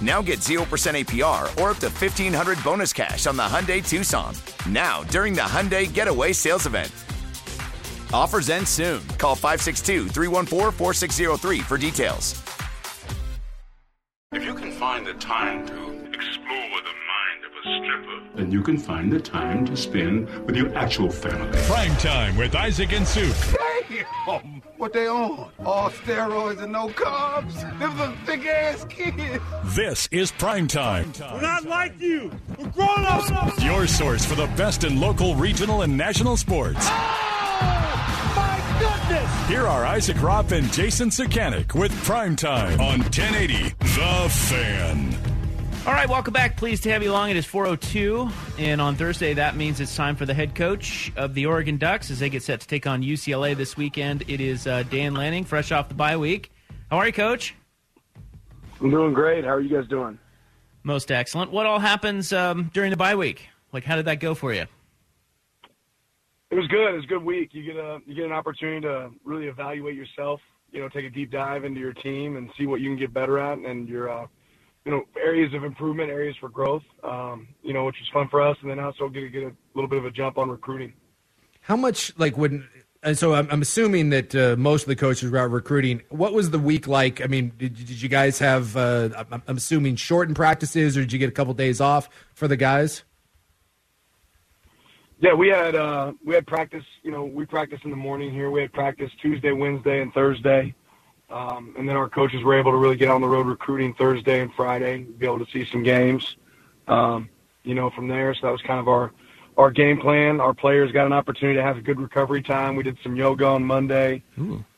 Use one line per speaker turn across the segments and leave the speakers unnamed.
Now get 0% APR or up to 1500 bonus cash on the Hyundai Tucson. Now, during the Hyundai Getaway Sales Event. Offers end soon. Call 562 314 4603 for details.
If you can find the time to explore the mind of a stripper, then you can find the time to spend with your actual family.
Prime time with Isaac and Suk.
Damn! What they on? All steroids and no carbs? Them some thick ass kids.
This is Prime Time.
We're not like you. We're grown ups.
Your source for the best in local, regional, and national sports.
Oh, my goodness.
Here are Isaac Ropp and Jason Sakanik with Prime Time on 1080 The Fan.
All right, welcome back. Pleased to have you along. It is 402, and on Thursday, that means it's time for the head coach of the Oregon Ducks as they get set to take on UCLA this weekend. It is uh, Dan Lanning, fresh off the bye week. How are you, Coach?
I'm doing great. How are you guys doing?
Most excellent. What all happens um, during the bye week? Like, how did that go for you?
It was good. It was a good week. You get a you get an opportunity to really evaluate yourself. You know, take a deep dive into your team and see what you can get better at, and your uh, you know areas of improvement, areas for growth. Um, you know, which was fun for us, and then also get get a little bit of a jump on recruiting.
How much like when? And so I'm, I'm assuming that uh, most of the coaches were out recruiting. What was the week like? I mean, did, did you guys have? Uh, I'm, I'm assuming shortened practices, or did you get a couple days off for the guys?
Yeah, we had uh, we had practice. You know, we practiced in the morning here. We had practice Tuesday, Wednesday, and Thursday, um, and then our coaches were able to really get on the road recruiting Thursday and Friday, be able to see some games. Um, you know, from there, so that was kind of our our game plan. Our players got an opportunity to have a good recovery time. We did some yoga on Monday.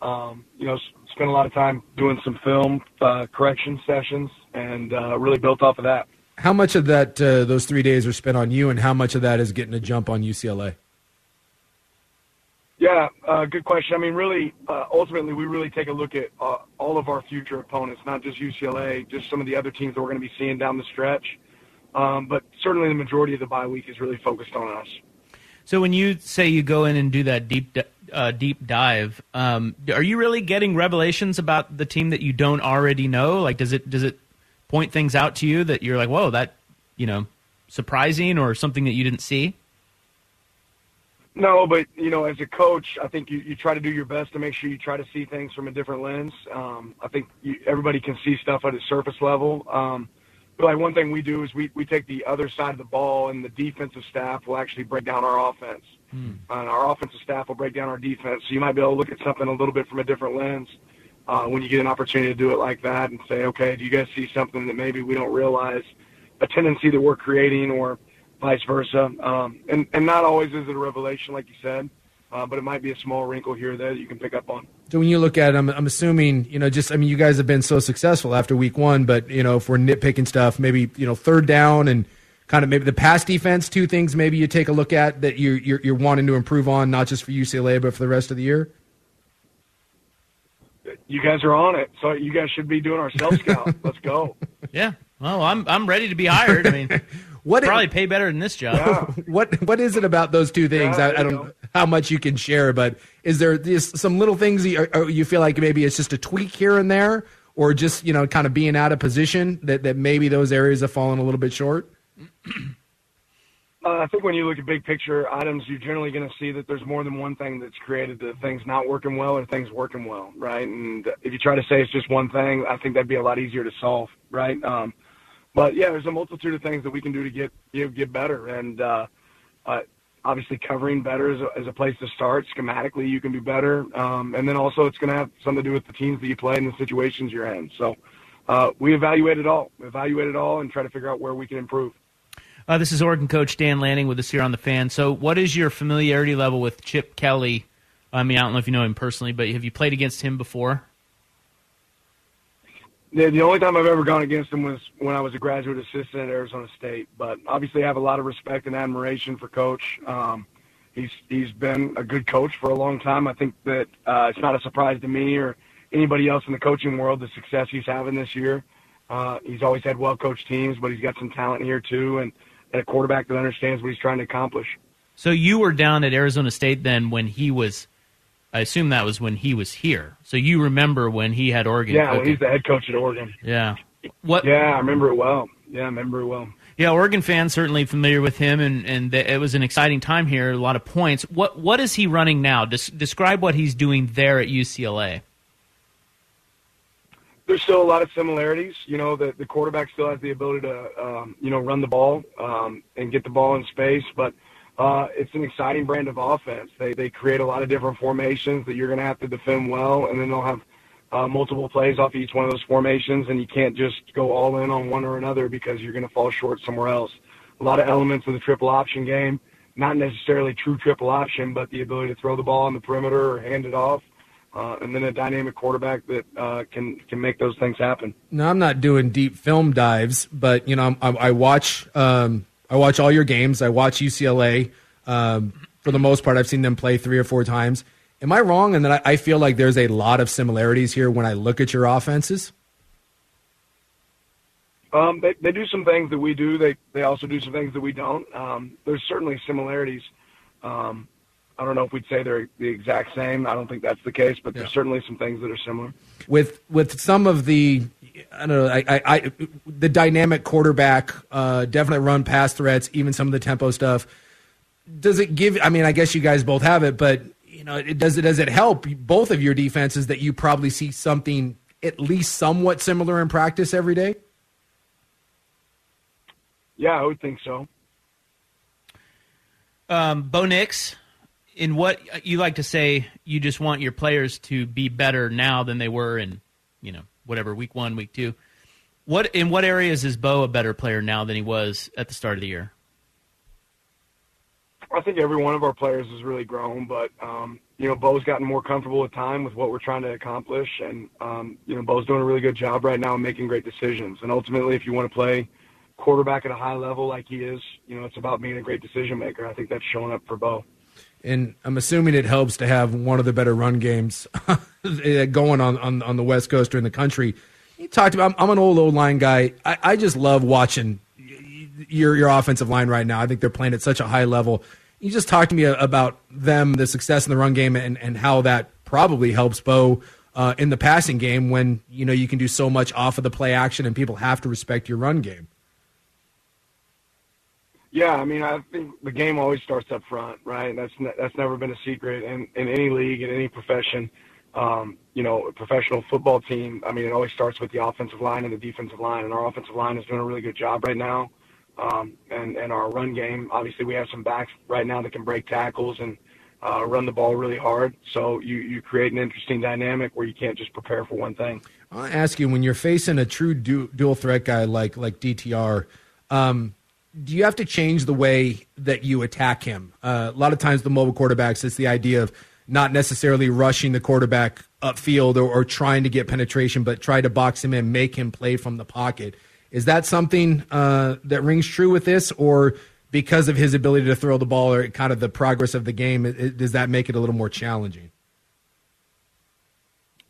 Um, you know, s- spent a lot of time doing some film uh, correction sessions, and uh, really built off of that.
How much of that uh, those three days are spent on you, and how much of that is getting a jump on UCLA?
Yeah, uh, good question. I mean, really, uh, ultimately, we really take a look at uh, all of our future opponents, not just UCLA, just some of the other teams that we're going to be seeing down the stretch. Um, but certainly, the majority of the bye week is really focused on us.
So when you say you go in and do that deep uh, deep dive, um, are you really getting revelations about the team that you don't already know? Like, does it does it point things out to you that you're like, whoa, that you know, surprising or something that you didn't see?
No, but you know, as a coach, I think you, you try to do your best to make sure you try to see things from a different lens. Um, I think you, everybody can see stuff at a surface level. Um, but like one thing we do is we, we take the other side of the ball, and the defensive staff will actually break down our offense, and our offensive staff will break down our defense. So you might be able to look at something a little bit from a different lens uh, when you get an opportunity to do it like that, and say, okay, do you guys see something that maybe we don't realize, a tendency that we're creating, or vice versa. Um, and, and not always is it a revelation, like you said, uh, but it might be a small wrinkle here there that you can pick up on.
So when you look at them, I'm assuming you know just I mean you guys have been so successful after week one, but you know if we're nitpicking stuff, maybe you know third down and kind of maybe the pass defense, two things maybe you take a look at that you're you're, you're wanting to improve on, not just for UCLA but for the rest of the year.
You guys are on it, so you guys should be doing our self scout. Let's go.
Yeah. Well, I'm I'm ready to be hired. I mean,
what
probably pay better than this job.
what what is it about those two things?
Yeah,
I, I
there you
don't know how much you can share, but is there just some little things you, or you feel like maybe it's just a tweak here and there, or just you know kind of being out of position that that maybe those areas have fallen a little bit short?
Uh, I think when you look at big picture items, you're generally going to see that there's more than one thing that's created the things not working well or things working well, right? And if you try to say it's just one thing, I think that'd be a lot easier to solve, right? Um, but yeah, there's a multitude of things that we can do to get you know, get better, and uh, uh, obviously covering better is a, is a place to start. Schematically, you can do better, um, and then also it's going to have something to do with the teams that you play and the situations you're in. So uh, we evaluate it all, evaluate it all, and try to figure out where we can improve.
Uh, this is Oregon coach Dan Lanning with us here on the fan. So, what is your familiarity level with Chip Kelly? I mean, I don't know if you know him personally, but have you played against him before?
The, the only time I've ever gone against him was when I was a graduate assistant at Arizona State. But obviously, I have a lot of respect and admiration for Coach. Um, he's he's been a good coach for a long time. I think that uh, it's not a surprise to me or anybody else in the coaching world the success he's having this year. Uh, he's always had well coached teams, but he's got some talent here too, and and a quarterback that understands what he's trying to accomplish.
So you were down at Arizona State then when he was. I assume that was when he was here. So you remember when he had Oregon?
Yeah, when he's the head coach at Oregon.
Yeah. What?
Yeah, I remember it well. Yeah, I remember it well.
Yeah, Oregon fans certainly familiar with him, and and it was an exciting time here. A lot of points. What what is he running now? Des- describe what he's doing there at UCLA.
There's still a lot of similarities. You know, the the quarterback still has the ability to um, you know run the ball um, and get the ball in space, but uh, it's an exciting brand of offense. They they create a lot of different formations that you're going to have to defend well, and then they'll have uh, multiple plays off each one of those formations, and you can't just go all in on one or another because you're going to fall short somewhere else. A lot of elements of the triple option game, not necessarily true triple option, but the ability to throw the ball on the perimeter or hand it off. Uh, and then a dynamic quarterback that uh, can can make those things happen.
No, I'm not doing deep film dives, but you know, I, I watch um, I watch all your games. I watch UCLA. Um, for the most part, I've seen them play three or four times. Am I wrong in that I, I feel like there's a lot of similarities here when I look at your offenses?
Um, they, they do some things that we do. They they also do some things that we don't. Um, there's certainly similarities. Um, I don't know if we'd say they're the exact same. I don't think that's the case, but there's certainly some things that are similar.
With with some of the I don't know, I, I, I the dynamic quarterback, uh, definitely run pass threats, even some of the tempo stuff. Does it give? I mean, I guess you guys both have it, but you know, it does it does it help both of your defenses that you probably see something at least somewhat similar in practice every day?
Yeah, I would think so.
Um, Bo Nix, in what you like to say, you just want your players to be better now than they were in, you know, whatever week one, week two. What in what areas is Bo a better player now than he was at the start of the year?
I think every one of our players has really grown, but um, you know, Bo's gotten more comfortable with time with what we're trying to accomplish, and um, you know, Bo's doing a really good job right now making great decisions. And ultimately, if you want to play quarterback at a high level like he is, you know, it's about being a great decision maker. I think that's showing up for Bo.
And I'm assuming it helps to have one of the better run games going on, on on the West Coast or in the country. You talked about. I'm, I'm an old old line guy. I, I just love watching your your offensive line right now. I think they're playing at such a high level. You just talked to me about them, the success in the run game, and, and how that probably helps Bo uh, in the passing game when you know you can do so much off of the play action and people have to respect your run game.
Yeah, I mean, I think the game always starts up front, right? That's ne- that's never been a secret in, in any league, in any profession. Um, you know, a professional football team. I mean, it always starts with the offensive line and the defensive line, and our offensive line is doing a really good job right now. Um, and and our run game, obviously, we have some backs right now that can break tackles and uh, run the ball really hard. So you you create an interesting dynamic where you can't just prepare for one thing.
I'll ask you when you're facing a true du- dual threat guy like like DTR. Um, do you have to change the way that you attack him? Uh, a lot of times, the mobile quarterbacks, it's the idea of not necessarily rushing the quarterback upfield or, or trying to get penetration, but try to box him in, make him play from the pocket. Is that something uh, that rings true with this, or because of his ability to throw the ball or kind of the progress of the game, it, it, does that make it a little more challenging?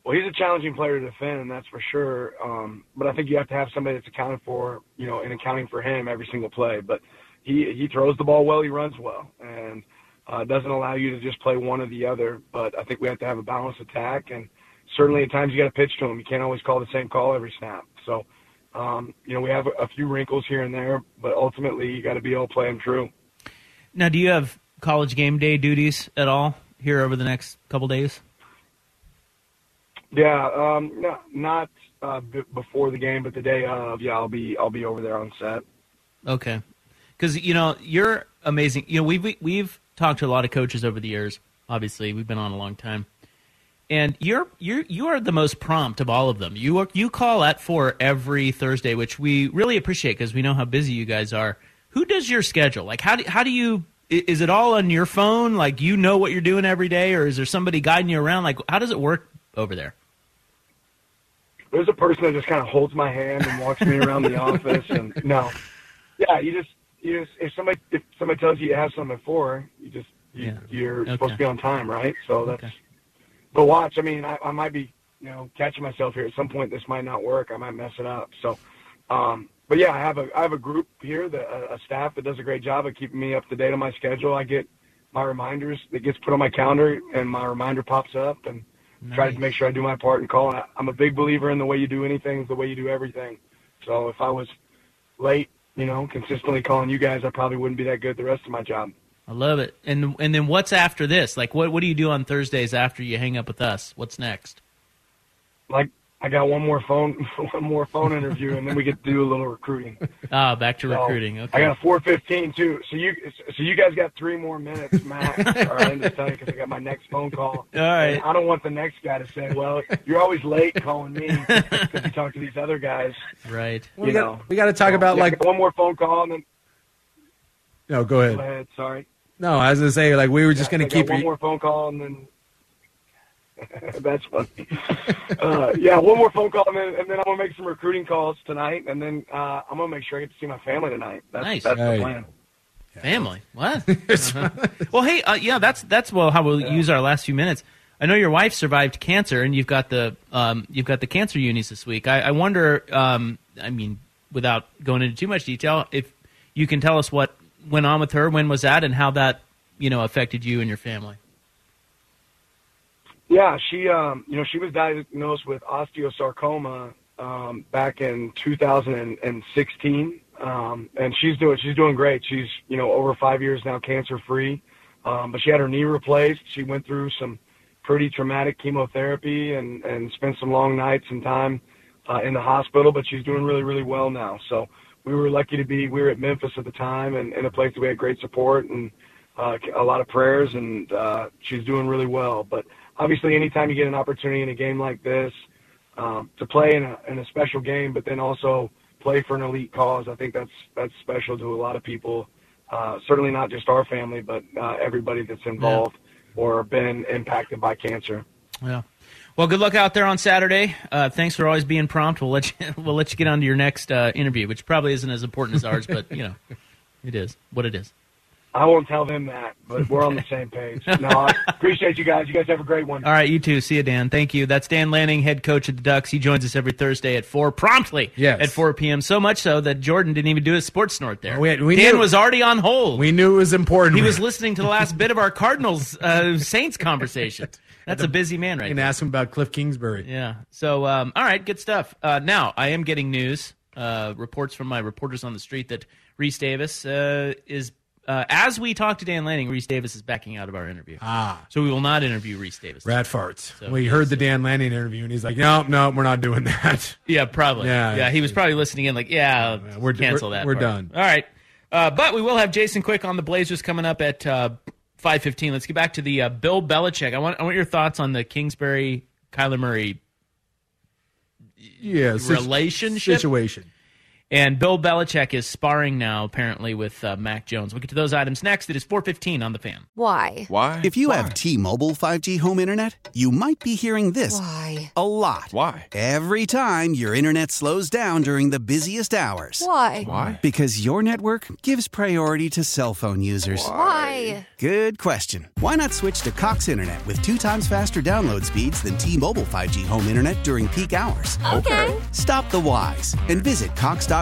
Well, he's a challenging player to defend, and that's for sure. Um, but I think you have to have somebody that's accounted for, you know, and accounting for him every single play. But he he throws the ball well, he runs well, and uh, doesn't allow you to just play one or the other. But I think we have to have a balanced attack and certainly at times you got to pitch to him. You can't always call the same call every snap. So, um, you know, we have a, few wrinkles here and there, but ultimately you got to be able to play them true.
Now, do you have college game day duties at all here over the next couple days?
Yeah, um, no, not uh, b- before the game, but the day of. Yeah, I'll be I'll be over there on set.
Okay, because you know you're amazing. You know we've we've talked to a lot of coaches over the years. Obviously, we've been on a long time, and you're you're you are the most prompt of all of them. You are, you call at four every Thursday, which we really appreciate because we know how busy you guys are. Who does your schedule? Like how do how do you? Is it all on your phone? Like you know what you're doing every day, or is there somebody guiding you around? Like how does it work over there?
There's a person that just kind of holds my hand and walks me around the office, and no, yeah, you just you just if somebody if somebody tells you you have something for, you just you, you're
Okay.
supposed to be on time, right? So that's.
Okay.
But watch, I mean, I, I might be you know catching myself here at some point. This might not work. I might mess it up. So, um, but yeah, I have a I have a group here, that, a, a staff that does a great job of keeping me up to date on my schedule. I get my reminders that gets put on my calendar, and my reminder pops up, and try to make sure I do my part and call. I- I'm a big believer in the way you do anything is the way you do everything. So if I was late, you know, consistently calling you guys, I probably wouldn't be that good the rest of my job.
I love it. And and then what's after this? Like what what do you do on Thursdays after you hang up with us? What's next?
Like I got one more phone, one more phone interview, and then we get to do a little recruiting.
Ah, back to
So,
recruiting. Okay.
I got a 415 too. So you, so you guys got three more minutes max. All right, I'm just telling you because I got my next phone call.
All right.
And I don't want the next guy to say, "Well, you're always late calling me because you talk to these other guys."
Right.
You
we
know.
got we got to talk about
Yeah,
like
one more phone call and then
no. Go ahead.
go ahead. Sorry.
No, I was gonna say like we were just
Yeah,
gonna
I got
keep
one
you.
more phone call and then. That's funny. uh, yeah, one more phone call and then, and then I'm gonna make some recruiting calls tonight, and then uh, I'm gonna make sure I get to see my family tonight. That's,
Nice.
That's
Right.
the plan.
Family. What? Uh-huh. well, hey, uh, yeah, that's that's well how we'll use our last few minutes. I know your wife survived cancer, and you've got the um, you've got the cancer unis this week. I, I wonder. Um, I mean, without going into too much detail, if you can tell us what went on with her, when was that, and how that you know affected you and your family.
Yeah, she um you know she was diagnosed with osteosarcoma um back in 2016 um and she's doing she's doing great. She's you know over 5 years now cancer free. Um but she had her knee replaced. She went through some pretty traumatic chemotherapy and and spent some long nights and time uh, in the hospital, but she's doing really really well now. So we were lucky to be we were at Memphis at the time and in a place that we had great support and uh, a lot of prayers, and uh, she's doing really well. But obviously, anytime you get an opportunity in a game like this um, to play in a, in a special game, but then also play for an elite cause, I think that's that's special to a lot of people. Uh, certainly not just our family, but uh, everybody that's involved or been impacted by cancer.
Yeah. Well, good luck out there on Saturday. Uh, thanks for always being prompt. We'll let you we'll let you get on to your next uh, interview, which probably isn't as important as ours, but you know, it is what it is.
I won't tell them that, but we're on the same page. No, I appreciate you guys. You guys have a great one.
All right, you too. See you, Dan. Thank you. That's Dan Lanning, head coach of the Ducks. He joins us every Thursday at four promptly.
Yes.
at four p.m. So much so that Jordan didn't even do his sports snort there.
We had- we
Dan
knew-
was already on hold.
We knew it was important.
he was listening to the last bit of our Cardinals uh, Saints conversation. That's a busy man right
and
there.
ask him about Cliff Kingsbury.
Yeah. So, um, all right, good stuff. Uh, now, I am getting news, uh, reports from my reporters on the street that Rece Davis uh, is, uh, as we talk to Dan Lanning, Rece Davis is backing out of our interview.
Ah.
So we will not interview Rece Davis.
Rat farts.
So,
we
yes.
heard the Dan Lanning interview, and he's like, "No, no, we're not doing that."
Yeah, probably.
Yeah.
Yeah, he was probably listening in like, yeah,
we're-
cancel
we're-
that.
we're
part.
done.
All right. Uh, but we will have Jason Quick on the Blazers coming up at uh, 5.15. Let's get back to the uh, Bill Belichick. I want, I want your thoughts on the Kingsbury, Kyler Murray
Yeah,
relationship.
situation.
And Bill Belichick is sparring now, apparently, with uh, Mac Jones. We'll get to those items next. It is 4.15 on the fan.
Why?
Why?
If you have T-Mobile 5G home internet, you might be hearing this
Why?
a lot.
Why?
Every time your internet slows down during the busiest hours.
Why?
Why?
Because your network gives priority to cell phone users.
Why?
Good question. Why not switch to Cox Internet with two times faster download speeds than T-Mobile 5G home internet during peak hours?
Okay.
Stop the whys and visit cox.com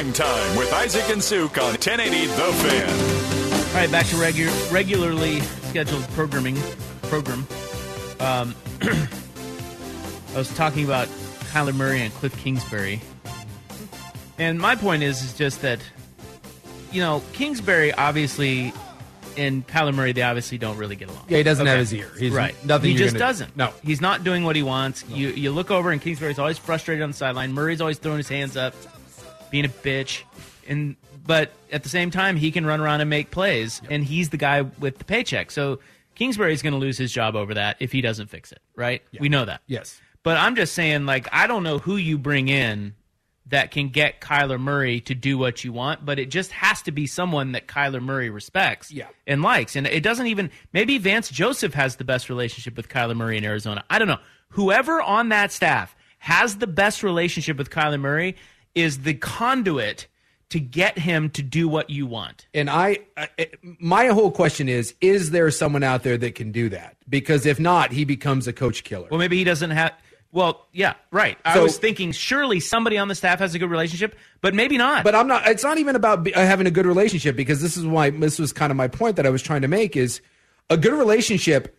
Prime Time with Isaac and Suk on 1080 The Fan.
All right, back to regu- regularly scheduled programming program. Um, I was talking about Kyler Murray and Cliff Kingsbury, and my point is is just that you know Kingsbury obviously and Kyler Murray they obviously don't really get along.
Yeah, he doesn't
Okay.
have his ear. He's
right.
nothing
He just doesn't.
No.
he's not doing what he wants. You you look over and Kingsbury's always frustrated on the sideline. Murray's always throwing his hands up, being a bitch, and but at the same time he can run around and make plays, and he's the guy with the paycheck. So Kingsbury's going to lose his job over that if he doesn't fix it. Right? We know that.
Yes.
But I'm just saying, like, I don't know who you bring in that can get Kyler Murray to do what you want, but it just has to be someone that Kyler Murray respects
Yeah.
and likes. And it doesn't even, maybe Vance Joseph has the best relationship with Kyler Murray in Arizona. I don't know. Whoever on that staff has the best relationship with Kyler Murray is the conduit to get him to do what you want.
And I, I, my whole question is: Is there someone out there that can do that? Because if not, he becomes a coach killer.
Well, maybe he doesn't have. Well, yeah, right. I
So-
was thinking surely somebody on the staff has a good relationship, but maybe not.
But I'm not. It's not even about uh, having a good relationship because this is why this was kind of my point that I was trying to make is a good relationship.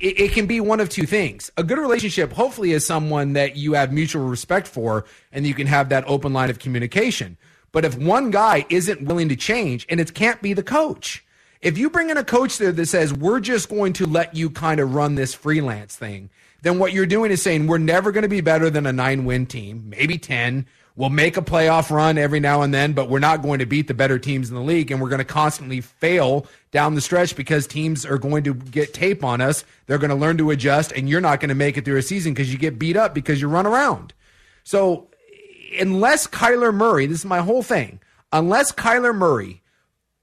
It, it can be one of two things. A good relationship, hopefully, is someone that you have mutual respect for, and you can have that open line of communication. But if one guy isn't willing to change, and it can't be the coach. If you bring in a coach there that says we're just going to let you kind of run this freelance thing, then what you're doing is saying we're never going to be better than a nine win team, maybe 10. We'll make a playoff run every now and then, but we're not going to beat the better teams in the league. And we're going to constantly fail down the stretch because teams are going to get tape on us. They're going to learn to adjust, and you're not going to make it through a season because you get beat up because you run around. So, unless Kyler Murray, this is my whole thing, unless Kyler Murray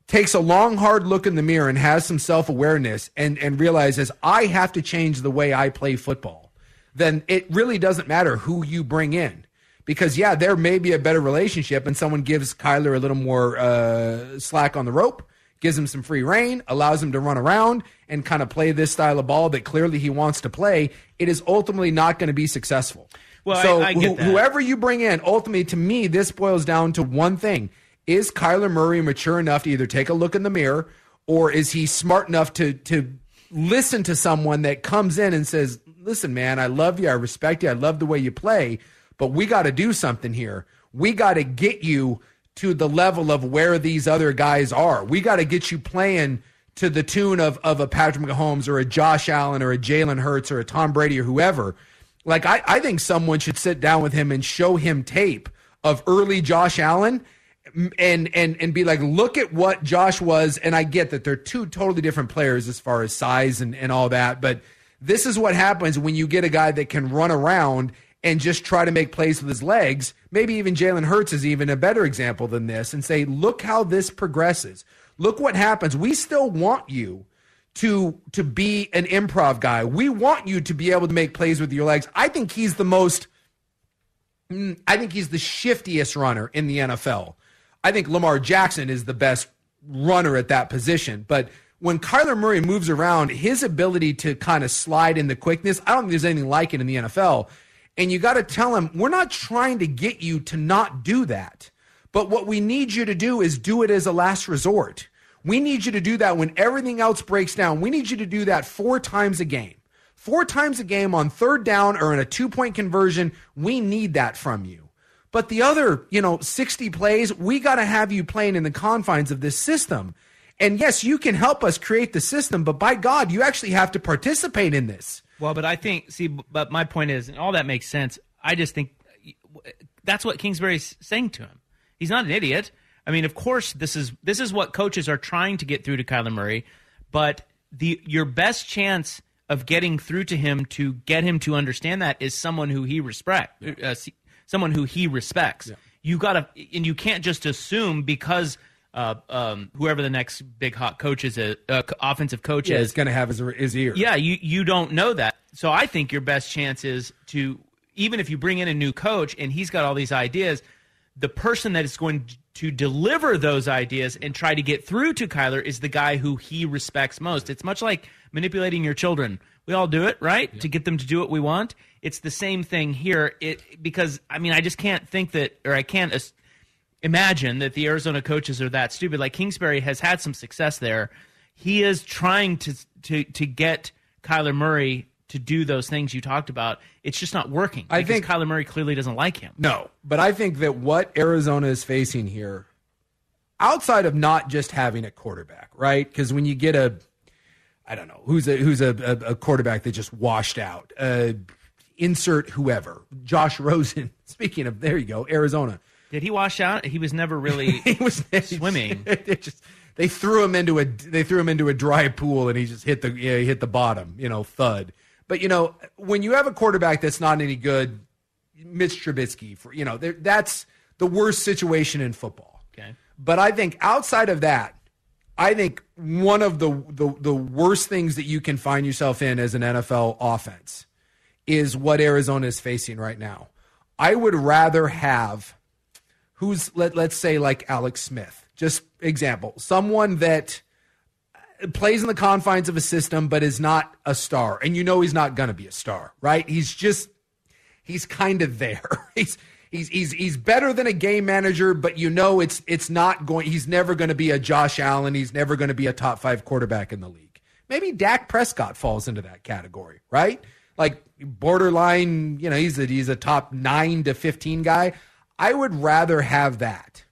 takes a long, hard look in the mirror and has some self awareness and, and realizes I have to change the way I play football, then it really doesn't matter who you bring in. Because, yeah, there may be a better relationship and someone gives Kyler a little more uh, slack on the rope, gives him some free reign, allows him to run around and kind of play this style of ball that clearly he wants to play. It is ultimately not going to be successful.
Well,
so
I- I that.
whoever you bring in, ultimately, to me, this boils down to one thing: is Kyler Murray mature enough to either take a look in the mirror, or is he smart enough to to listen to someone that comes in and says, "Listen, man, I love you, I respect you, I love the way you play, but we got to do something here. We got to get you to the level of where these other guys are. We got to get you playing." To the tune of, of a Patrick Mahomes or a Josh Allen or a Jalen Hurts or a Tom Brady or whoever, like I, I think someone should sit down with him and show him tape of early Josh Allen and and and be like, look at what Josh was. And I get that they're two totally different players as far as size and, and all that, but this is what happens when you get a guy that can run around and just try to make plays with his legs. Maybe even Jalen Hurts is even a better example than this and say, look how this progresses. Look what happens. We still want you to to be an improv guy. We want you to be able to make plays with your legs. I think he's the most mm, I think he's the shiftiest runner in the NFL. I think Lamar Jackson is the best runner at that position, but when Kyler Murray moves around, his ability to kind of slide in the quickness, I don't think there's anything like it in the NFL. And you got to tell him, we're not trying to get you to not do that. But what we need you to do is do it as a last resort. We need you to do that when everything else breaks down. We need you to do that four times a game. Four times a game on third down or in a two point conversion. We need that from you. But the other, you know, 60 plays, we got to have you playing in the confines of this system. And yes, you can help us create the system, but by God, you actually have to participate in this.
Well, but I think, see, but my point is, and all that makes sense. I just think that's what Kingsbury's saying to him. He's not an idiot. I mean, of course, this is this is what coaches are trying to get through to Kyler Murray, but the your best chance of getting through to him to get him to understand that is someone who he respect, uh, someone who he respects. Yeah. You got to, and you can't just assume because uh, um, whoever the next big hot coach is, uh, offensive coach
yeah,
is,
going to have his, his ear.
Yeah, you you don't know that. So I think your best chance is to even if you bring in a new coach and he's got all these ideas, the person that is going to deliver those ideas and try to get through to Kyler is the guy who he respects most. It's much like manipulating your children. We all do it, right? Yeah. To get them to do what we want. It's the same thing here. It because I mean I just can't think that or I can't imagine that the Arizona coaches are that stupid. Like Kingsbury has had some success there. He is trying to to to get Kyler Murray to do those things you talked about. It's just not working. I think Kyler Murray clearly doesn't like him.
No, but I think that what Arizona is facing here, outside of not just having a quarterback, right? Because when you get a, I don't know who's a who's a, a, a quarterback that just washed out. Uh, insert whoever, Josh Rosen. Speaking of, there you go, Arizona.
Did he wash out? He was never really he was swimming.
They just they threw him into a they threw him into a dry pool and he just hit the he hit the bottom, you know, thud. But you know, when you have a quarterback that's not any good, Mitch Trubisky, for you know, that's the worst situation in football.
Okay.
But I think outside of that, I think one of the, the the worst things that you can find yourself in as an NFL offense is what Arizona is facing right now. I would rather have who's let let's say like Alex Smith. Just example, someone that plays in the confines of a system but is not a star. And you know he's not going to be a star right? He's just he's kind of there. He's he's he's he's better than a game manager but you know it's it's not going he's never going to be a Josh Allen. He's never going to be a top 5 quarterback in the league. Maybe Dak Prescott falls into that category right? Like borderline you know he's a he's a top 9 to 15 guy i would rather have that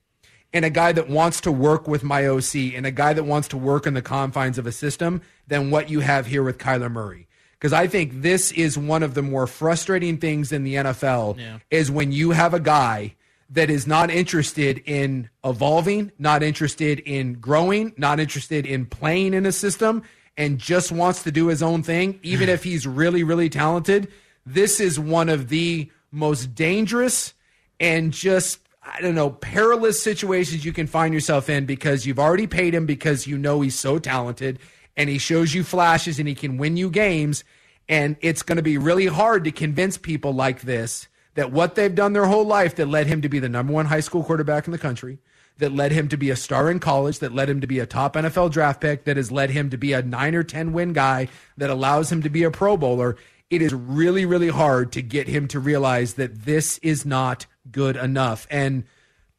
and a guy that wants to work with my OC and a guy that wants to work in the confines of a system than what you have here with Kyler Murray. Because I think this is one of the more frustrating things in the NFL yeah. is when you have a guy that is not interested in evolving, not interested in growing, not interested in playing in a system, and just wants to do his own thing, even if he's really, really talented. This is one of the most dangerous and just I don't know, perilous situations you can find yourself in because you've already paid him because you know he's so talented and he shows you flashes and he can win you games. And it's going to be really hard to convince people like this that what they've done their whole life that led him to be the number one high school quarterback in the country, that led him to be a star in college, that led him to be a top NFL draft pick, that has led him to be a nine or 10 win guy, that allows him to be a Pro Bowler. It is really, really hard to get him to realize that this is not good enough. And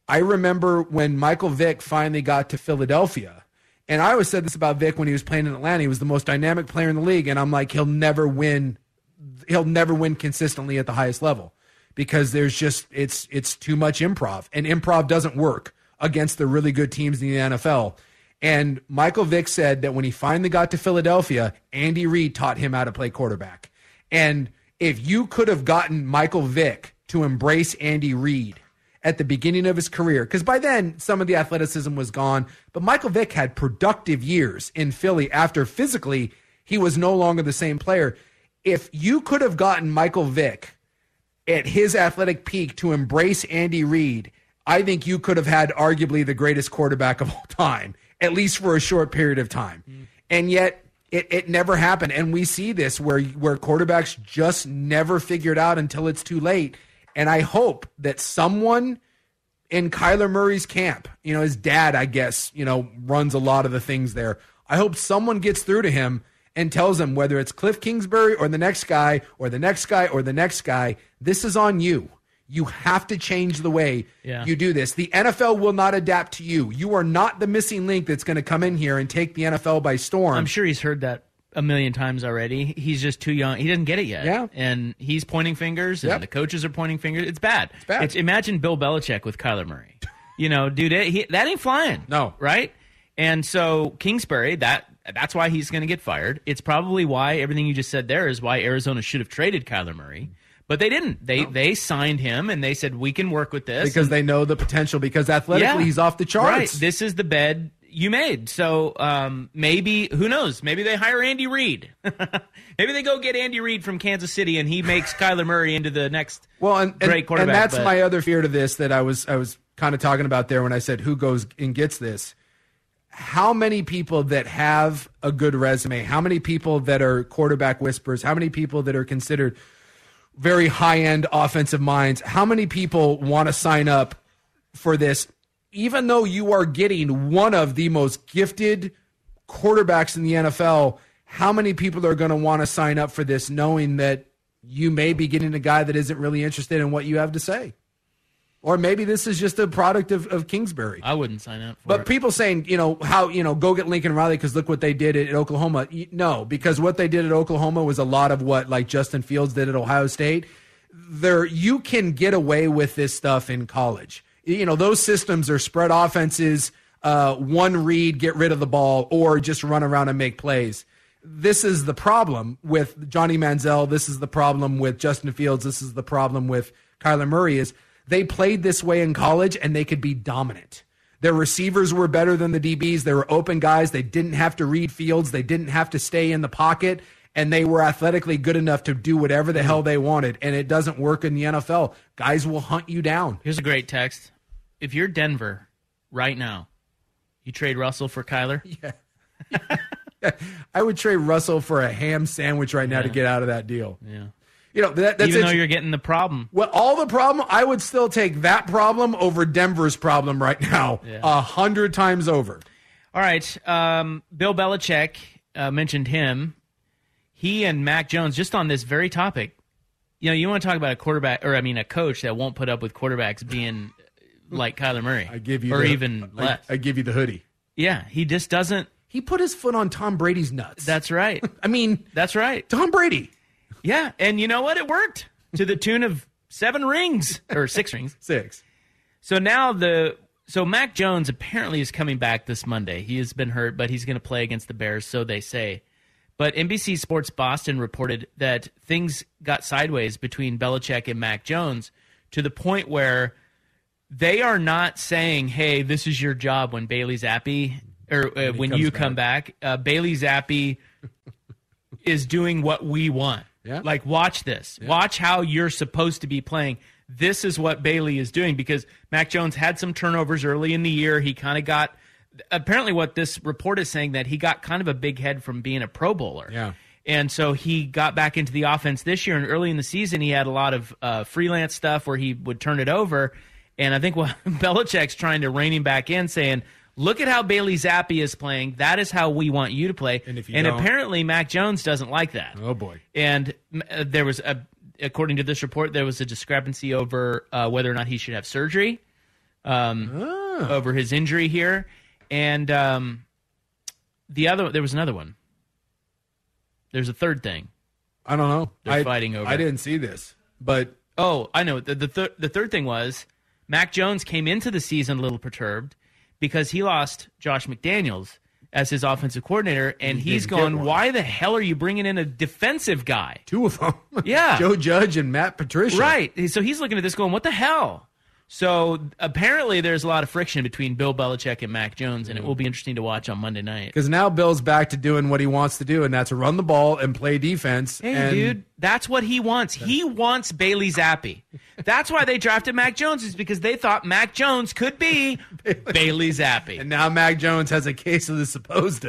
I remember when Michael Vick finally got to Philadelphia. And I always said this about Vick when he was playing in Atlanta. He was the most dynamic player in the league. And I'm like, he'll never win. He'll never win consistently at the highest level because there's just it's it's too much improv, and improv doesn't work against the really good teams in the NFL. And Michael Vick said that when he finally got to Philadelphia, Andy Reid taught him how to play quarterback. And if you could have gotten Michael Vick to embrace Andy Reid at the beginning of his career, because by then some of the athleticism was gone, but Michael Vick had productive years in Philly after physically he was no longer the same player. If you could have gotten Michael Vick at his athletic peak to embrace Andy Reid, I think you could have had arguably the greatest quarterback of all time. at least for a short period of time. Mm. And yet it, it never happened. And we see this where where quarterbacks just never figured out until it's too late. And I hope that someone in Kyler Murray's camp, you know, his dad, I guess, you know, runs a lot of the things there. I hope someone gets through to him and tells him whether it's Cliff Kingsbury or the next guy or the next guy or the next guy, this is on you. You have to change the way
Yeah.
you do this. The NFL will not adapt to you. You are not the missing link that's going to come in here and take the NFL by storm.
I'm sure he's heard that a million times already. He's just too young. He doesn't get it yet.
Yeah.
And he's pointing fingers, and
Yep.
the coaches are pointing fingers. It's bad. It's
bad.
imagine Bill Belichick with Kyler Murray. You know, dude, it, he, that ain't flying.
No.
Right? And so Kingsbury, that that's why he's going to get fired. It's probably why everything you just said there is why Arizona should have traded Kyler Murray. But they didn't. They they signed him and they said we can work with this
because
And-
they know the potential because athletically
Yeah.
he's off the charts.
Right. This is the bed you made. So um, maybe who knows? Maybe they hire Andy Reid. maybe they go get Andy Reid from Kansas City and he makes Kyler Murray into the next
Well, and, and,
great quarterback.
and that's
but-
my other fear to this that I was I was kind of talking about there when I said who goes and gets this. How many people that have a good resume? How many people that are quarterback whispers? How many people that are considered very high end offensive minds? How many people want to sign up for this, even though you are getting one of the most gifted quarterbacks in the NFL? How many people are going to want to sign up for this, knowing that you may be getting a guy that isn't really interested in what you have to say? Or maybe this is just a product of, of Kingsbury.
I wouldn't sign up for
But
it.
people saying, you know, how, you know, go get Lincoln Riley because look what they did at, at Oklahoma. No, because what they did at Oklahoma was a lot of what like Justin Fields did at Ohio State. There, you can get away with this stuff in college. You know, those systems are spread offenses, uh, one read, get rid of the ball, or just run around and make plays. This is the problem with Johnny Manziel. This is the problem with Justin Fields. This is the problem with Kyler Murray. Is they played this way in college and they could be dominant. Their receivers were better than the DBs. They were open guys. They didn't have to read fields. They didn't have to stay in the pocket. And they were athletically good enough to do whatever the hell they wanted. And it doesn't work in the NFL. Guys will hunt you down.
Here's a great text. If you're Denver right now, you trade Russell for Kyler.
Yeah. I would trade Russell for a ham sandwich right now to get out of that deal.
Yeah.
You know, that, that's
Even though you're getting the problem.
Well, all the problem, I would still take that problem over Denver's problem right now, a
Yeah.
hundred times over.
All right. Um, Bill Belichick uh, mentioned him. He and Mac Jones, just on this very topic, you know, you want to talk about a quarterback, or I mean, a coach that won't put up with quarterbacks being like Kyler Murray. I
give you
or
the-
even
I-
less.
I give you the hoodie.
Yeah, he just doesn't.
He put his foot on Tom Brady's nuts.
That's right.
I mean,
that's right.
Tom Brady.
Yeah, and you know what? It worked to the tune of seven rings or six rings.
Six.
So now the so Mac Jones apparently is coming back this Monday. He has been hurt, but he's going to play against the Bears, so they say. But NBC Sports Boston reported that things got sideways between Belichick and Mac Jones to the point where they are not saying, "Hey, this is your job when Bailey Zappe or uh,
he
when
comes
you come back." Uh, Bailey Zappe is doing what we want.
Yeah.
Like, watch this. Watch how you're supposed to be playing. This is what Bailey is doing because Mac Jones had some turnovers early in the year. He kind of got, apparently, what this report is saying that he got kind of a big head from being a Pro Bowler.
Yeah.
And so he got back into the offense this year. And early in the season, he had a lot of uh, freelance stuff where he would turn it over. And I think what Belichick's trying to rein him back in, saying, "Look at how Bailey Zappe is playing. That is how we want you to play." And,
if you don't-
apparently, Mac Jones doesn't like that.
Oh boy.
And uh, there was a, according to this report, there was a discrepancy over uh, whether or not he should have surgery um,
Ah.
over his injury here, and um, the other there was another one. There's a third thing.
I don't know.
They're
I,
fighting over.
I didn't see this, but
Oh, I know. The the, thir- the third thing was Mac Jones came into the season a little perturbed because he lost Josh McDaniels as his offensive coordinator, and
He
he's going, "Why the hell are you bringing in a defensive guy?"
two of them.
Yeah.
Joe Judge and Matt Patricia.
Right. So he's looking at this going, "What the hell?" So apparently, there's a lot of friction between Bill Belichick and Mac Jones, and it mm. will be interesting to watch on Monday night.
Because now Bill's back to doing what he wants to do, and that's run the ball and play defense.
Hey,
and
dude, that's what he wants. He wants Bailey Zappe. That's why they drafted Mac Jones, is because they thought Mac Jones could be Bailey Zappe.
And now Mac Jones has a case of the supposed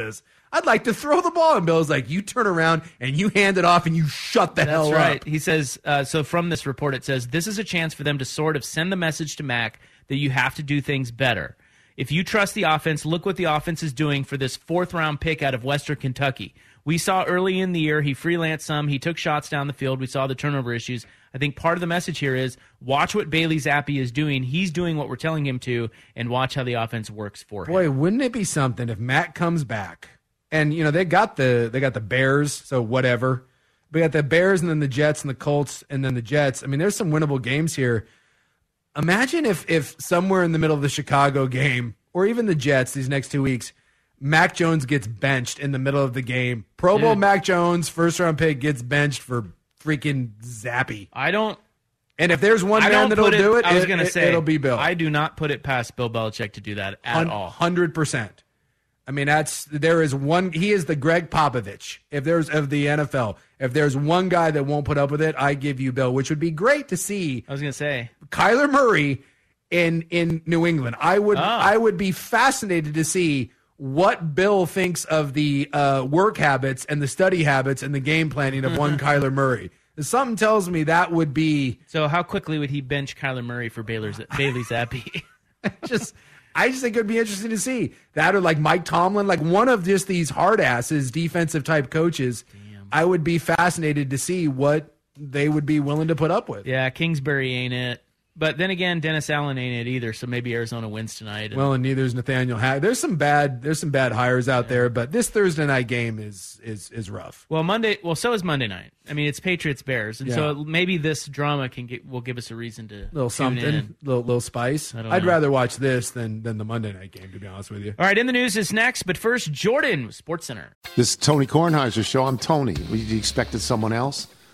I'd like to throw the ball. And Bill's like, you turn around and you hand it off and you shut the
That's
hell
right.
up.
He says, uh, so from this report, it says, this is a chance for them to sort of send the message to Mac that you have to do things better. If you trust the offense, look what the offense is doing for this fourth round pick out of Western Kentucky. We saw early in the year he freelanced some, he took shots down the field. We saw the turnover issues. I think part of the message here is watch what Bailey Zappe is doing. He's doing what we're telling him to, and watch how the offense works for him.
Boy, wouldn't it be something if Matt comes back and you know they got the they got the Bears, so whatever. We got the Bears and then the Jets and the Colts and then the Jets. I mean, there's some winnable games here. Imagine if if somewhere in the middle of the Chicago game or even the Jets these next two weeks, Mac Jones gets benched in the middle of the game. Pro Bowl
Dude.
Mac Jones, first round pick, gets benched for freaking Zappe.
I don't.
And if there's one
I
man that'll
put
do it,
I was
it-
going to say
it'll be Bill.
I do not put it past Bill Belichick to do that at all.
Hundred percent. I mean, that's there is one. He is the Gregg Popovich. If there's of the NFL, if there's one guy that won't put up with it, I give you Bill, which would be great to see.
I was going to say
Kyler Murray in in New England. I would
Oh.
I would be fascinated to see what Bill thinks of the uh, work habits and the study habits and the game planning of one Kyler Murray. Something tells me that would be
So how quickly would he bench Kyler Murray for Baylor's, Bailey Zappe?
just I just think it would be interesting to see that or like Mike Tomlin, like one of just these hard asses defensive type coaches. I would be fascinated to see what they would be willing to put up with.
yeah, Kingsbury ain't it. But then again, Dennis Allen ain't it either. So maybe Arizona wins tonight.
Well, and neither is Nathaniel Hackett. There's some bad there's some bad hires out there, but this Thursday night game is is is rough.
Well, Monday. Well, so is Monday night. I mean, it's Patriots Bears, and so maybe this drama can get will give us a reason to
little
tune
something,
in.
little little spice. I'd
know.
rather watch this than than the Monday night game. To be honest with you.
All right, in the news is next, but first, Jordan with Sports Center.
This is Tony Kornheiser's show. I'm Tony. You expected someone else?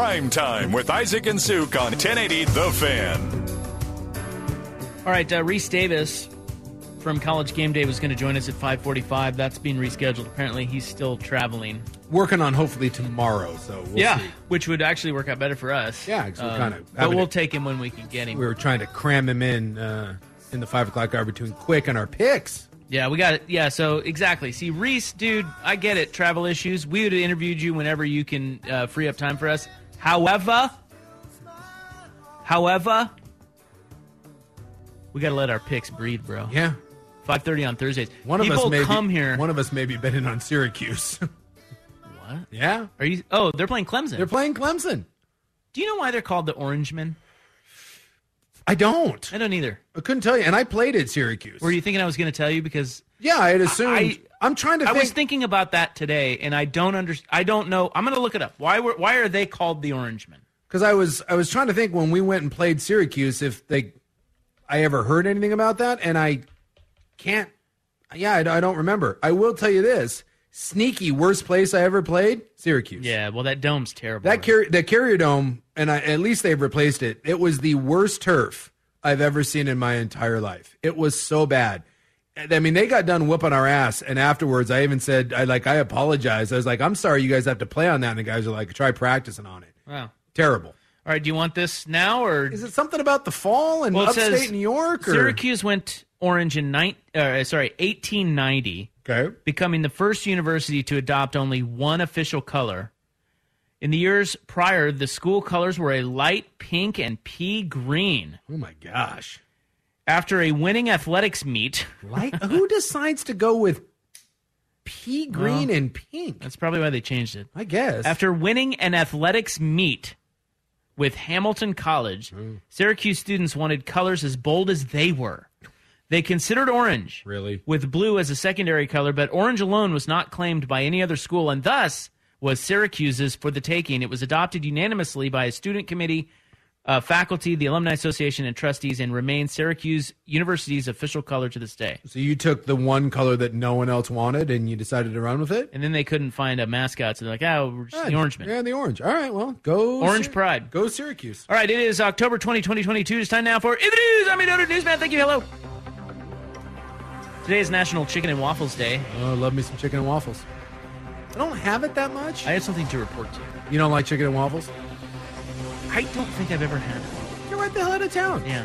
Prime time with Isaac and Suk on 1080 The Fan.
All right, uh, Rece Davis from College Game Day was going to join us at 5:45. That's being rescheduled. Apparently, he's still traveling.
Working on hopefully tomorrow. So we'll
yeah,
see.
which would actually work out better for us.
Yeah, 'cause we're
Um,
kinda
But we'll
it-
take him when we can get him.
we were trying to cram him in uh, in the five o'clock hour between quick and our picks.
Yeah, we got it. Yeah, so exactly. See, Rece, dude, I get it. Travel issues. We would have interviewed you whenever you can uh, free up time for us. However, however, we got to let our picks breathe, bro.
Yeah.
Five thirty on Thursdays.
One of us may
come
be,
here.
One of us may be betting on Syracuse.
what?
Yeah.
Are you? Oh, they're playing Clemson.
They're playing Clemson.
Do you know why they're called the Orangemen?
I don't.
I don't either.
I couldn't tell you. And I played at Syracuse.
Were you thinking I was going to tell you because?
Yeah, I had assumed.
I,
am trying to
I
think.
was thinking about that today, and I don't under. I don't know. I'm going to look it up. Why were? Why are they called the Orangemen?
because I was I was trying to think when we went and played Syracuse if they I ever heard anything about that, and I can't. Yeah, I, I don't remember. I will tell you this: sneaky worst place I ever played, Syracuse.
Yeah, well, that dome's terrible.
That car- that Carrier Dome, and I, at least they've replaced it. It was the worst turf I've ever seen in my entire life. It was so bad. I mean, they got done whooping our ass, and afterwards, I even said, "I like, I apologized." I was like, "I'm sorry, you guys have to play on that." And the guys are like, "Try practicing on it."
Wow.
Terrible.
All right, do you want this now or
Is it something about the fall and
Well,
upstate New York? Or?
Syracuse went orange in nine, uh, sorry, 1890,
Okay.
becoming the first university to adopt only one official color. In the years prior, the school colors were a light pink and pea green.
Oh my gosh!
After a winning athletics meet,
Light. who decides to go with pea green
Well,
and pink.
That's probably why they changed it.
I guess.
After winning an athletics meet with Hamilton College, hmm. Syracuse students wanted colors as bold as they were. They considered orange,
Really?
with blue as a secondary color, but orange alone was not claimed by any other school and thus was Syracuse's for the taking. It was adopted unanimously by a student committee, uh, faculty, the Alumni Association, and trustees and remains Syracuse University's official color to this day.
So you took the one color that no one else wanted and you decided to run with it?
And then they couldn't find a mascot, so they're like, oh, we're just the Orange Man.
Yeah, the orange. All right, well, go
Orange
Syr-
Pride.
Go Syracuse.
All right, it is October 20, 2022. It's time now for In the News. I'm your Newsman. Thank you. Hello. Today is National Chicken and Waffles Day.
Oh, love me some chicken and waffles. I don't have it that much.
I have something to report to you.
You don't like chicken and waffles?
I don't think I've ever had it.
You're right the hell out of town.
Yeah.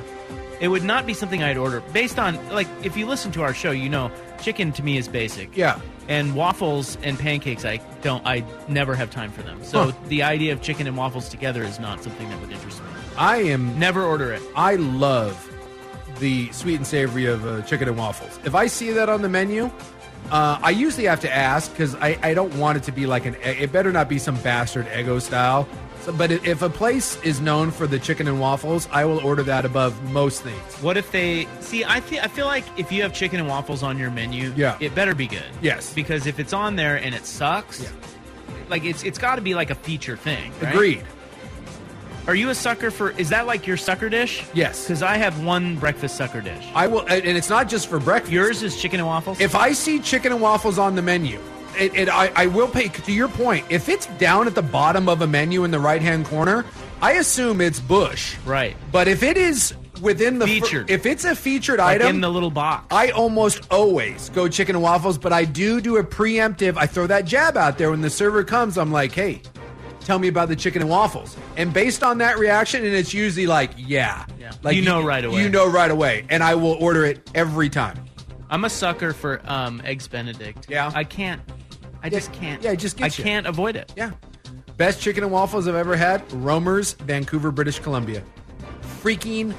It would not be something I'd order based on, like, if you listen to our show, you know, chicken to me is basic.
Yeah.
And waffles and pancakes, I don't, I never have time for them. So
Huh.
the idea of chicken and waffles together is not something that would interest me.
I am.
Never order it.
I love the sweet and savory of uh, chicken and waffles. If I see that on the menu, uh, I usually have to ask because I, I don't want it to be like an. egg- It better not be some bastard ego style. So, but if a place is known for the chicken and waffles, I will order that above most things.
What if they see? I feel I feel like if you have chicken and waffles on your menu,
Yeah.
it better be good.
Yes.
because if it's on there and it sucks, like it's it's got to be like a feature thing. right?
Agreed.
Are you a sucker for? Is that like your sucker dish?
Yes.
Because I have one breakfast sucker dish.
I will, and it's not just for breakfast.
Yours is chicken and waffles.
If I see chicken and waffles on the menu, it, it, I, I will pay. To your point, if it's down at the bottom of a menu in the right hand corner, I assume it's Bush.
Right.
But if it is within the
Featured.
if it's a featured
like
item
in the little box.
I almost always go chicken and waffles, but I do do a preemptive. I throw that jab out there when the server comes. I'm like, hey, tell me about the chicken and waffles. And based on that reaction, and it's usually like, yeah,
Yeah.
like
You know right away.
You know right away, and I will order it every time.
I'm a sucker for um, eggs Benedict.
Yeah.
I can't. I just can't.
yeah, it just
I
you.
can't avoid it.
Yeah. Best chicken and waffles I've ever had. Romer's, Vancouver, British Columbia. Freaking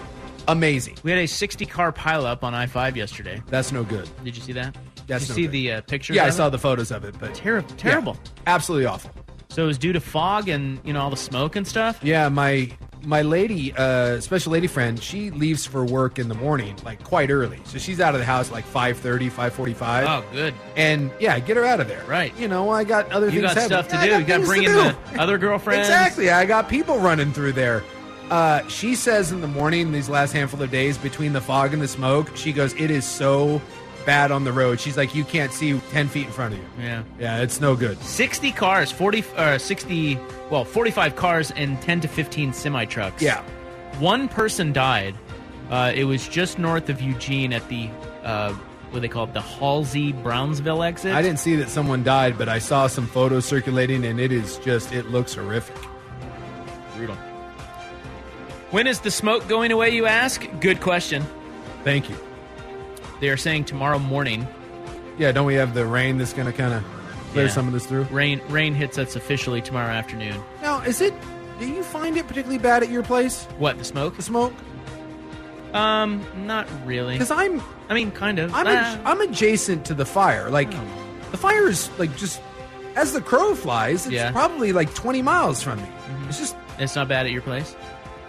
amazing.
We had a 60 car pileup on I 5 yesterday.
That's no good.
Did you see that?
That's
Did
no
see
good.
the uh, pictures?
Yeah, I
of
saw the photos of it, but
Terrible. Terrible.
Yeah, absolutely awful.
So it was due to fog and you know all the smoke and stuff.
Yeah, my my lady, uh, special lady friend, she leaves for work in the morning, like quite early. So she's out of the house like 5.30, 5.45.
Oh, good.
And yeah, get her out of there.
Right.
You know, I got other
You
things
got
happening.
stuff to
Yeah, I
do. You got to bring in the other girlfriends.
Exactly. I got people running through there. Uh, she says in the morning, these last handful of days, between the fog and the smoke, she goes, it is so bad on the road. She's like, you can't see 10 feet in front of you.
Yeah.
Yeah, it's no good.
60 cars, 40, uh, 60, well, 45 cars and 10 to 15 semi trucks.
Yeah.
One person died. Uh, it was just north of Eugene at the, uh, what they call it, the Halsey Brownsville exit.
I didn't see that someone died, but I saw some photos circulating, and it is just, it looks horrific.
Brutal. When is the smoke going away, you ask? Good question.
Thank you.
They are saying tomorrow morning.
Yeah, don't we have the rain that's going to kind of clear
Yeah.
some of this through?
Rain rain hits us officially tomorrow afternoon.
Now, is it, do you find it particularly bad at your place?
What, the smoke?
The smoke?
Um, not really.
Because I'm,
I mean, kind of.
I'm,
Ah.
ad- I'm adjacent to the fire. Like, the fire is like just, as the crow flies, it's
Yeah.
probably like 20 miles from me. It's just,
It's not bad at your place.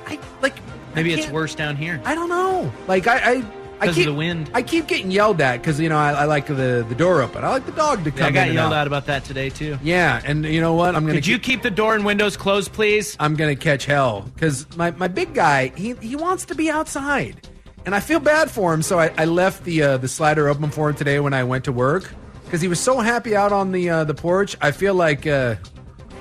I, like,
Maybe
I
it's
can't-
worse down here.
I don't know. Like, I, I, I keep,
the wind.
I keep getting yelled at because, you know, I, I like the, the door open. I like the dog to come
Yeah, I got yelled
out.
at about that today too.
Yeah, and you know what? I'm gonna.
Could you keep the door and windows closed, please?
I'm gonna catch hell because my, my big guy he he wants to be outside, and I feel bad for him. So I, I left the uh, the slider open for him today when I went to work because he was so happy out on the uh, the porch. I feel like uh,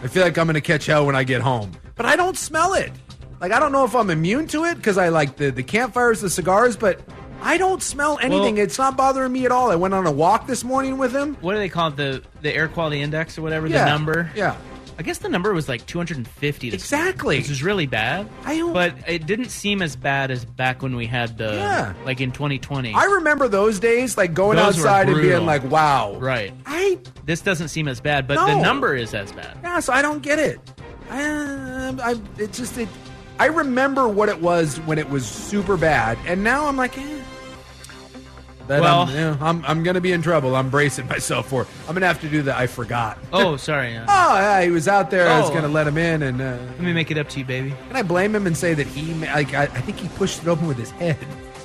I feel like I'm gonna catch hell when I get home, but I don't smell it. Like I don't know if I'm immune to it because I like the the campfires, the cigars, but. I don't smell anything.
Well-
it's not bothering me at all. I went on a walk this morning with him.
What do they call it? The the air quality index or whatever.
Yeah,
The number.
Yeah.
I guess the number was like 250. This
Exactly.
Which is really bad.
I don't-
But it didn't seem as bad as back when we had the
Yeah.
like in 2020.
I remember those days, like going
Those
outside and being like, "Wow,
right.
I
This doesn't seem as bad, but
No.
the number is as bad.
Yeah, so I don't get it. I, I it just it. I remember what it was when it was super bad, and now I'm like, eh. That
Well-
I'm, you know, I'm I'm gonna be in trouble. I'm bracing myself for. it. I'm gonna have to do that. I forgot.
Oh, sorry. yeah.
Oh, yeah, he was out there. I was
Oh.
gonna let him in, and uh,
Let me make it up to you, baby.
can I blame him and say that he like I, I think he pushed it open with his head.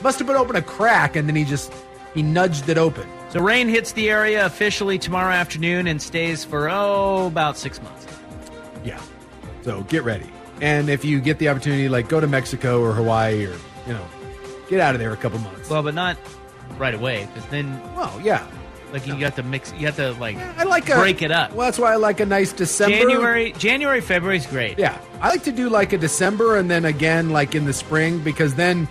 Must have been open a crack, and then he just he nudged it open.
So rain hits the area officially tomorrow afternoon and stays for oh about six months.
Yeah. So get ready. And if you get the opportunity, like go to Mexico or Hawaii or you know, get out of there a couple months.
Well, but not right away because then
well, yeah.
Like you got to mix, you have to like
I like a,
break it up.
Well, that's why I like a nice December.
January, January, February is great.
Yeah, I like to do like a December and then again like in the spring because then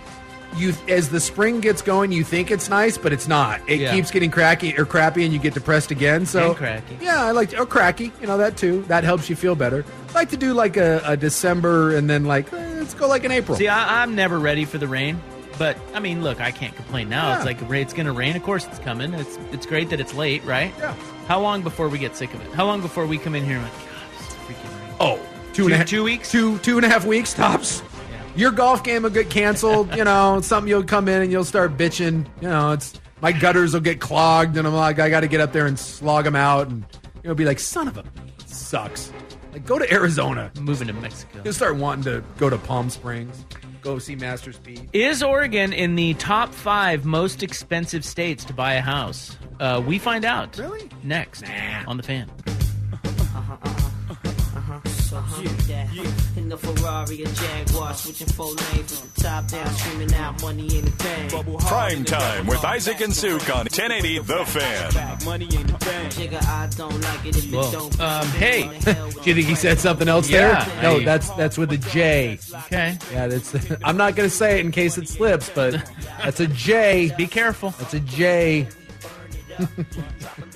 you as the spring gets going, you think it's nice, but it's not. It
Yeah.
keeps getting cracky or crappy, and you get depressed again. So
And cracky.
Yeah, I like to, or cracky. You know that too. That helps you feel better. I like to do like a, a December and then like eh, let's go like an April.
See, I, I'm never ready for the rain, but I mean, look, I can't complain now.
Yeah.
It's like it's going to rain. Of course, it's coming. It's it's great that it's late, right?
Yeah.
How long before we get sick of it? How long before we come in here and like, God, this is freaking rain?
Oh, two and a half
two weeks,
two two and a half weeks tops. Your golf game will get canceled. You know, something you'll come in and you'll start bitching. You know, it's my gutters will get clogged, and I'm like, I got to get up there and slog them out, and you'll be like, son of a, it sucks. Like, go to Arizona.
moving to Mexico.
You'll start wanting to go to Palm Springs, go see Master Speed.
Is Oregon in the top five most expensive states to buy a house? Uh, we find out. Really? Next on the fan.
So yeah, in the Ferrari or Jaguar, switching four lanes with the top down, screaming out money in the bank.
Prime time with Isaac and Suk on 1080 The Fan.
Money in the bank. Jigga, I don't like it if it don't.
Um, hey.
Do you think he said something else
Yeah.
there? No,
Hey.
that's that's with a J.
Okay.
Yeah, that's. I'm not going to say it in case it slips, but that's a J.
Be careful.
That's a J.
All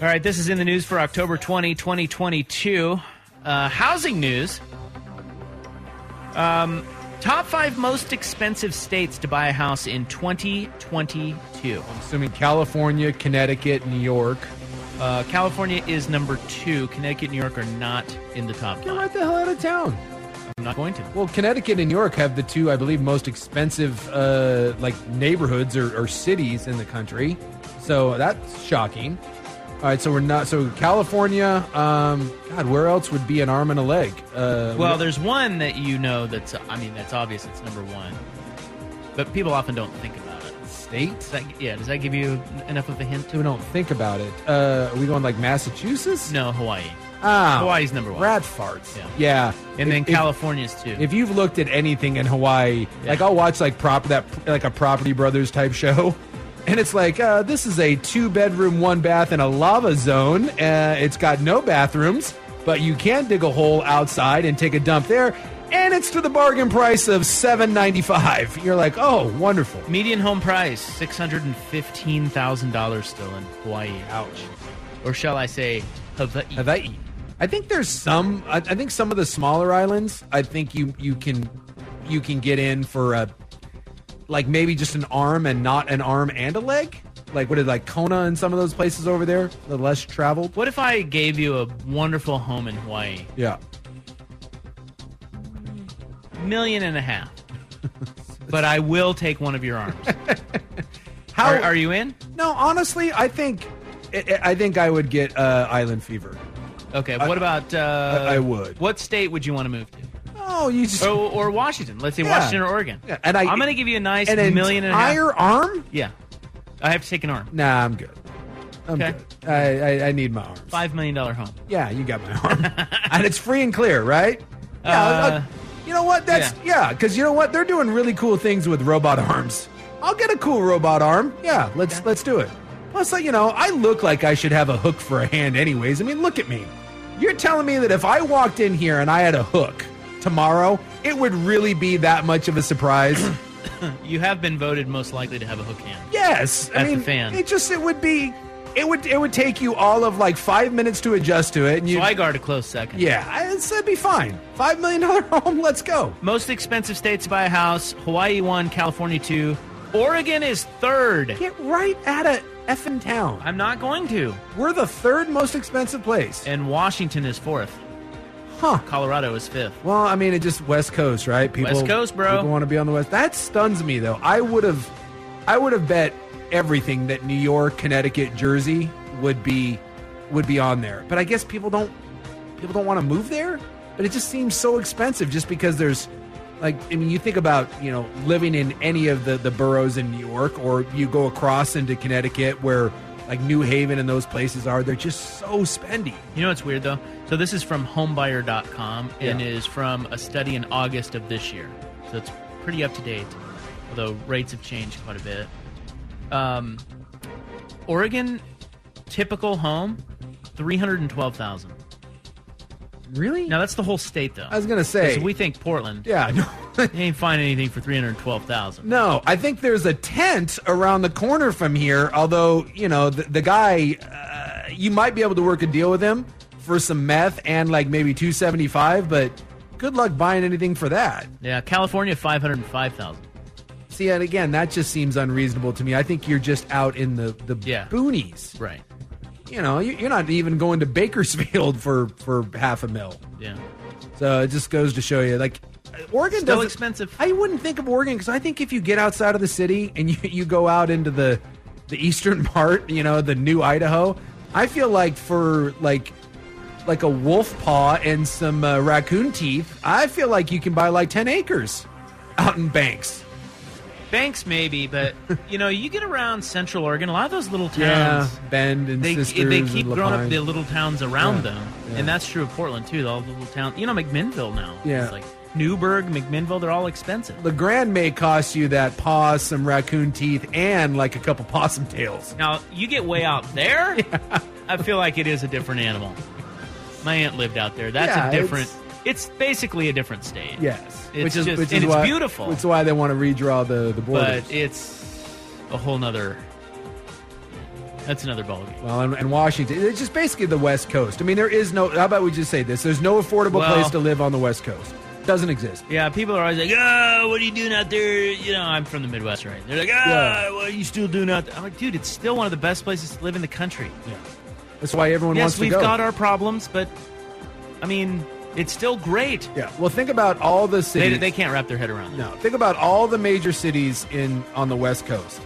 right, this is in the news for October 20, 2022. Uh, housing news. Um, top five most expensive states to buy a house in 2022.
I'm assuming California, Connecticut, New York.
Uh, California is number two. Connecticut, New York are not in the top
Get
five.
right the hell out of town.
I'm not going to.
Well, Connecticut and New York have the two, I believe, most expensive uh, like neighborhoods or, or cities in the country. So that's shocking. All right, so we're not. So California. Um, God, where else would be an arm and a leg? Uh,
Well, there's one that you know that's, I mean, that's obvious. It's number one. But people often don't think about it.
State?
Does that, yeah, does that give you enough of a hint?
To We don't think about it. Uh, are we going like Massachusetts?
No, Hawaii.
Ah,
Hawaii's number one.
Rat farts.
Yeah.
Yeah,
And then
If- if-
California's too.
If you've looked at anything in Hawaii, like I'll watch like prop that like a Property Brothers type show, and it's like uh, this is a two bedroom, one bath, and a lava zone. Uh, it's got no bathrooms, but you can dig a hole outside and take a dump there, and it's to the bargain price of seven ninety five. You're like, oh, wonderful.
Median home price six hundred and fifteen thousand dollars still in Hawaii. Ouch. Or shall I say Hawaii?
Hawaii. I think there's some. I, I think some of the smaller islands. I think you you can you can get in for a like maybe just an arm and not an arm and a leg. Like what is like Kona and some of those places over there, the less traveled.
What if I gave you a wonderful home in Hawaii?
Yeah.
Million and a half. but I will take one of your arms.
How
Are, are you in?
No, honestly, I think I, I think I would get uh, island fever.
Okay.
I-
What about? Uh,
I- I would.
What state would you want to move to?
You just
or, or Washington. Let's say
Yeah.
Washington or Oregon.
Yeah, and I-
I'm going to give you a nice
an
million and a half.
arm.
Yeah. I have to take an arm.
Nah, I'm good. I'm
Okay.
good. I, I I need my arms.
Five million dollar home.
Yeah, you got my arm, and it's free and clear, right? Yeah.
Uh,
uh, you know what? That's yeah, because you know what? They're doing really cool things with robot arms. I'll get a cool robot arm. Yeah, let's let's do it. Plus, like, you know, I look like I should have a hook for a hand, anyways. I mean, look at me. You're telling me that if I walked in here and I had a hook tomorrow, it would really be that much of a surprise?
You have been voted most likely to have a hook hand.
Yes, I
As
mean,
the fan.
it just it would be, it would it would take you all of like five minutes to adjust to it, and you
So I guard a close second.
Yeah, it's, that'd be fine. Five million dollar home, let's go.
Most expensive states to buy a house: Hawaii one, California two, Oregon is third.
Get right out of effing town.
I'm not going to.
We're the third most expensive place.
And Washington is fourth.
Huh.
Colorado is fifth.
Well, I mean, it just West Coast, right? People,
West Coast, bro.
People want to be on the West. That stuns me, though. I would have, I would have bet everything that New York, Connecticut, Jersey would be would be on there. But I guess people don't people don't want to move there. But it just seems so expensive just because there's like I mean you think about, you know, living in any of the the boroughs in New York or you go across into Connecticut where like New Haven and those places are, they're just so spendy.
You know what's weird though? So this is from homebuyer.com and
Yeah.
is from a study in August of this year. So it's pretty up to date, although rates have changed quite a bit. Um, Oregon typical home, 312,000.
Really?
Now that's the whole state though.
I was gonna say-
we think Portland.
Yeah, no.
You ain't find anything for 312,000.
No, I think there's a tent around the corner from here. Although you know the, the guy, uh, you might be able to work a deal with him for some meth and like maybe two seventy five. But good luck buying anything for that.
Yeah, California 505,000.
See, and again, that just seems unreasonable to me. I think you're just out in the the boonies,
right?
You know, you- you're not even going to Bakersfield for for half a mil.
Yeah.
So it just goes to show you, like Oregon
Still expensive.
I wouldn't think of Oregon because I think if you get outside of the city and you, you go out into the the eastern part, you know, the new Idaho, I feel like for like like a wolf paw and some uh, raccoon teeth, I feel like you can buy like ten acres out in Banks.
Banks maybe, but you know, you get around Central Oregon, a lot of those little towns.
Yeah, Bend and
they,
Sisters
they keep growing up the little towns around
Yeah,
them,
yeah.
and that's true of Portland too. All the little towns, you know, McMinnville now.
Yeah.
it's like Newberg, McMinnville, they're all expensive.
The Grand may cost you that paw, some raccoon teeth, and like a couple possum tails.
Now you get way out there, I feel like it is a different animal. My aunt lived out there. That's
Yeah,
a different.
it's-
It's, basically a different state.
Yes,
it's
which is
just,
which is
it's
why,
beautiful.
Which is why they want to redraw the the borders.
but it's a whole nother. That's another ballgame.
Well, and, and Washington, it's just basically the West Coast. I mean, there is no. How about we just say this? There's no affordable
Well-
place to live on the West Coast. Doesn't exist.
Yeah, people are always like, "Oh, what are you doing out there?" You know, I'm from the Midwest, right? They're like, "Ah,
Yeah.
what are you still doing out there?" I'm like, "Dude, it's still one of the best places to live in the country."
Yeah, that's why everyone
yes,
wants to
we've
go.
got our problems, but I mean, it's still great.
Yeah. Well, think about all the
They,
cities.
they can't wrap their head around it.
No, think about all the major cities in on the West Coast.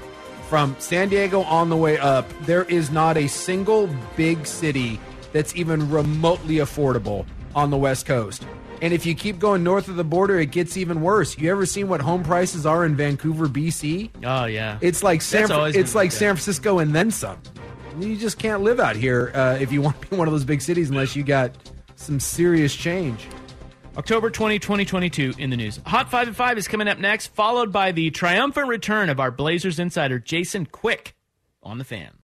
From San Diego on the way up, there is not a single big city that's even remotely affordable on the West Coast. And if you keep going north of the border, it gets even worse. You ever seen what home prices are in Vancouver, BC?
Oh yeah,
It's like San
That's always
like. San Francisco and then some. You just can't live out here uh, if you want to be one of those big cities unless you got some serious change.
October 20, 2022 in the news. Hot 5 and 5 is coming up next, followed by the triumphant return of our Blazers insider, Jason Quick, on the fan.